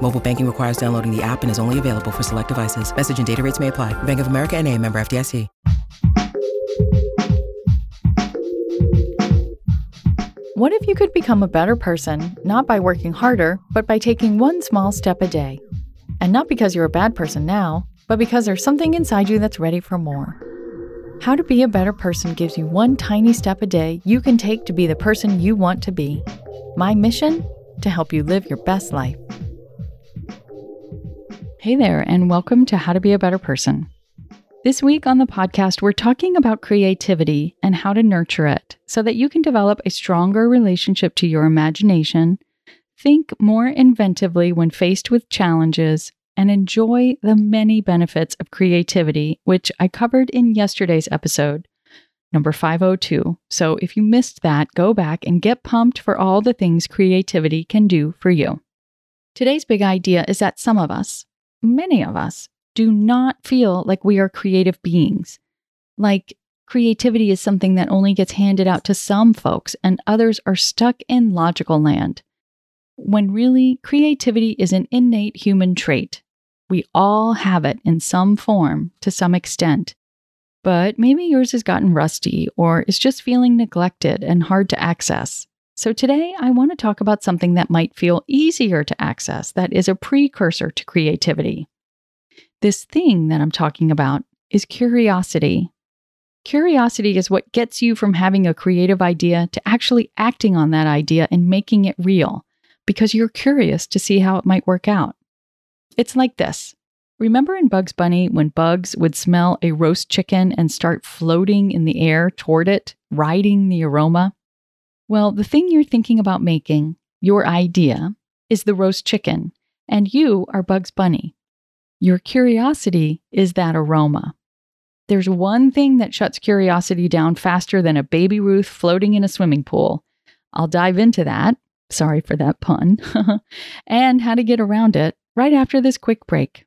Mobile banking requires downloading the app and is only available for select devices. Message and data rates may apply. Bank of America and a member FDIC. What if you could become a better person, not by working harder, but by taking one small step a day? And not because you're a bad person now, but because there's something inside you that's ready for more. How to Be a Better Person gives you one tiny step a day you can take to be the person you want to be. My mission? To help you live your best life. Hey there, and welcome to How to Be a Better Person. This week on the podcast, we're talking about creativity and how to nurture it so that you can develop a stronger relationship to your imagination, think more inventively when faced with challenges, and enjoy the many benefits of creativity, which I covered in yesterday's episode, number 502. So if you missed that, go back and get pumped for all the things creativity can do for you. Today's big idea is that some of us, many of us, do not feel like we are creative beings. Like creativity is something that only gets handed out to some folks and others are stuck in logical land. When really, creativity is an innate human trait. We all have it in some form to some extent. But maybe yours has gotten rusty or is just feeling neglected and hard to access. So today I want to talk about something that might feel easier to access that is a precursor to creativity. This thing that I'm talking about is curiosity. Curiosity is what gets you from having a creative idea to actually acting on that idea and making it real because you're curious to see how it might work out. It's like this. Remember in Bugs Bunny when Bugs would smell a roast chicken and start floating in the air toward it, riding the aroma? Well, the thing you're thinking about making, your idea, is the roast chicken, and you are Bugs Bunny. Your curiosity is that aroma. There's one thing that shuts curiosity down faster than a baby Ruth floating in a swimming pool. I'll dive into that. Sorry for that pun. and how to get around it right after this quick break.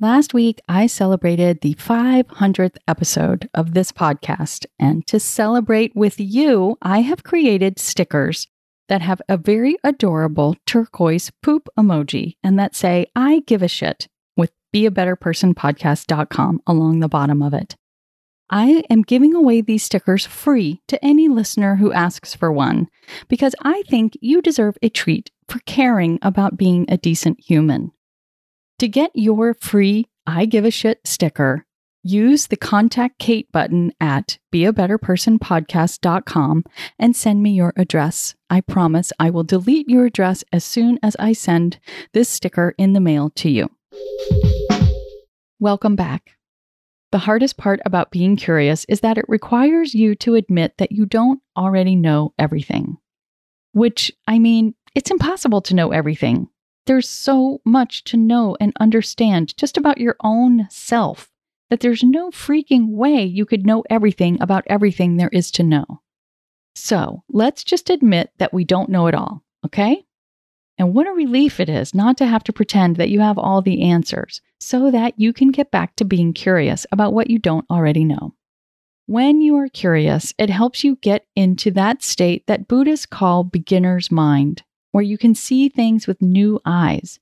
Last week, I celebrated the 500th episode of this podcast. And to celebrate with you, I have created stickers that have a very adorable turquoise poop emoji and that say, I give a shit with beabetterpersonpodcast.com along the bottom of it. I am giving away these stickers free to any listener who asks for one because I think you deserve a treat for caring about being a decent human. To get your free I Give a Shit sticker, use the Contact Kate button at beabetterpersonpodcast.com and send me your address. I promise I will delete your address as soon as I send this sticker in the mail to you. Welcome back. The hardest part about being curious is that it requires you to admit that you don't already know everything. Which, I mean, it's impossible to know everything. There's so much to know and understand just about your own self that there's no freaking way you could know everything about everything there is to know. So let's just admit that we don't know it all, okay? And what a relief it is not to have to pretend that you have all the answers so that you can get back to being curious about what you don't already know. When you are curious, it helps you get into that state that Buddhists call beginner's mind where you can see things with new eyes.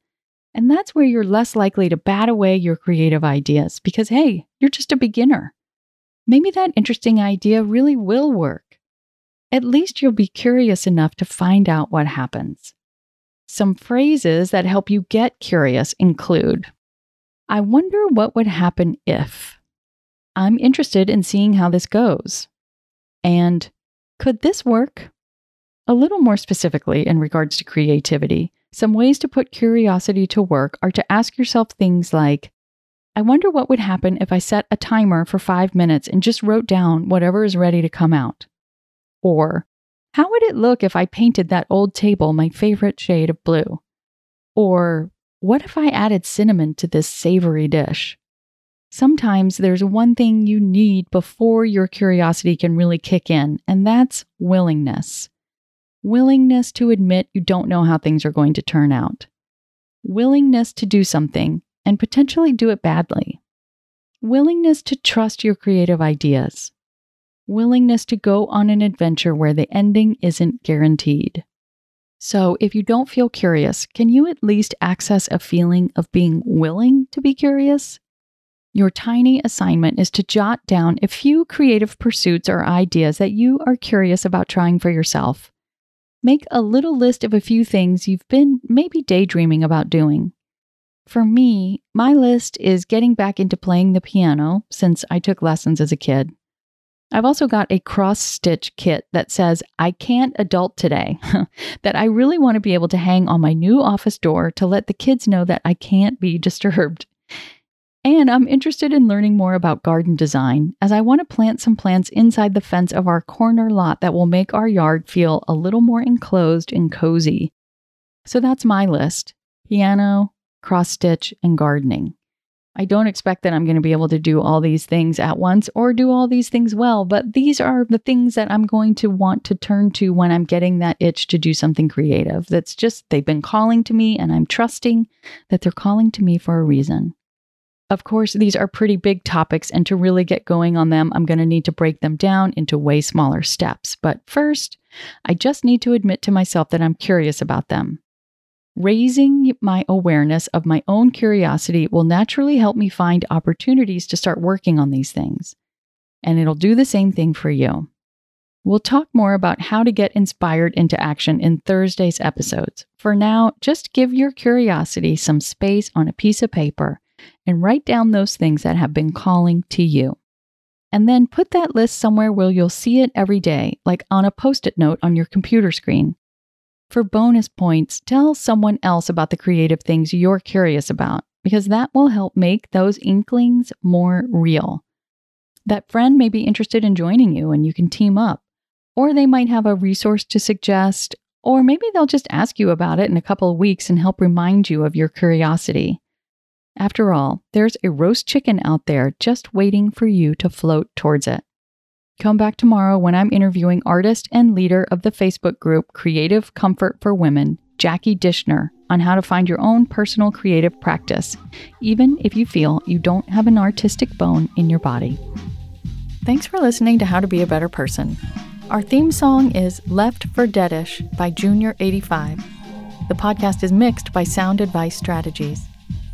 And that's where you're less likely to bat away your creative ideas because, hey, you're just a beginner. Maybe that interesting idea really will work. At least you'll be curious enough to find out what happens. Some phrases that help you get curious include I wonder what would happen if. I'm interested in seeing how this goes. And could this work? A little more specifically, in regards to creativity, some ways to put curiosity to work are to ask yourself things like I wonder what would happen if I set a timer for five minutes and just wrote down whatever is ready to come out. Or, how would it look if I painted that old table my favorite shade of blue? Or, what if I added cinnamon to this savory dish? Sometimes there's one thing you need before your curiosity can really kick in, and that's willingness. Willingness to admit you don't know how things are going to turn out. Willingness to do something and potentially do it badly. Willingness to trust your creative ideas. Willingness to go on an adventure where the ending isn't guaranteed. So, if you don't feel curious, can you at least access a feeling of being willing to be curious? Your tiny assignment is to jot down a few creative pursuits or ideas that you are curious about trying for yourself. Make a little list of a few things you've been maybe daydreaming about doing. For me, my list is getting back into playing the piano since I took lessons as a kid. I've also got a cross stitch kit that says, I can't adult today, that I really want to be able to hang on my new office door to let the kids know that I can't be disturbed. And I'm interested in learning more about garden design as I want to plant some plants inside the fence of our corner lot that will make our yard feel a little more enclosed and cozy. So that's my list piano, cross stitch, and gardening. I don't expect that I'm going to be able to do all these things at once or do all these things well, but these are the things that I'm going to want to turn to when I'm getting that itch to do something creative. That's just, they've been calling to me, and I'm trusting that they're calling to me for a reason. Of course, these are pretty big topics, and to really get going on them, I'm going to need to break them down into way smaller steps. But first, I just need to admit to myself that I'm curious about them. Raising my awareness of my own curiosity will naturally help me find opportunities to start working on these things. And it'll do the same thing for you. We'll talk more about how to get inspired into action in Thursday's episodes. For now, just give your curiosity some space on a piece of paper and write down those things that have been calling to you. And then put that list somewhere where you'll see it every day, like on a post it note on your computer screen. For bonus points, tell someone else about the creative things you're curious about, because that will help make those inklings more real. That friend may be interested in joining you and you can team up, or they might have a resource to suggest, or maybe they'll just ask you about it in a couple of weeks and help remind you of your curiosity. After all, there's a roast chicken out there just waiting for you to float towards it. Come back tomorrow when I'm interviewing artist and leader of the Facebook group Creative Comfort for Women, Jackie Dishner, on how to find your own personal creative practice, even if you feel you don't have an artistic bone in your body. Thanks for listening to How to Be a Better Person. Our theme song is Left for Deadish by Junior85. The podcast is mixed by Sound Advice Strategies.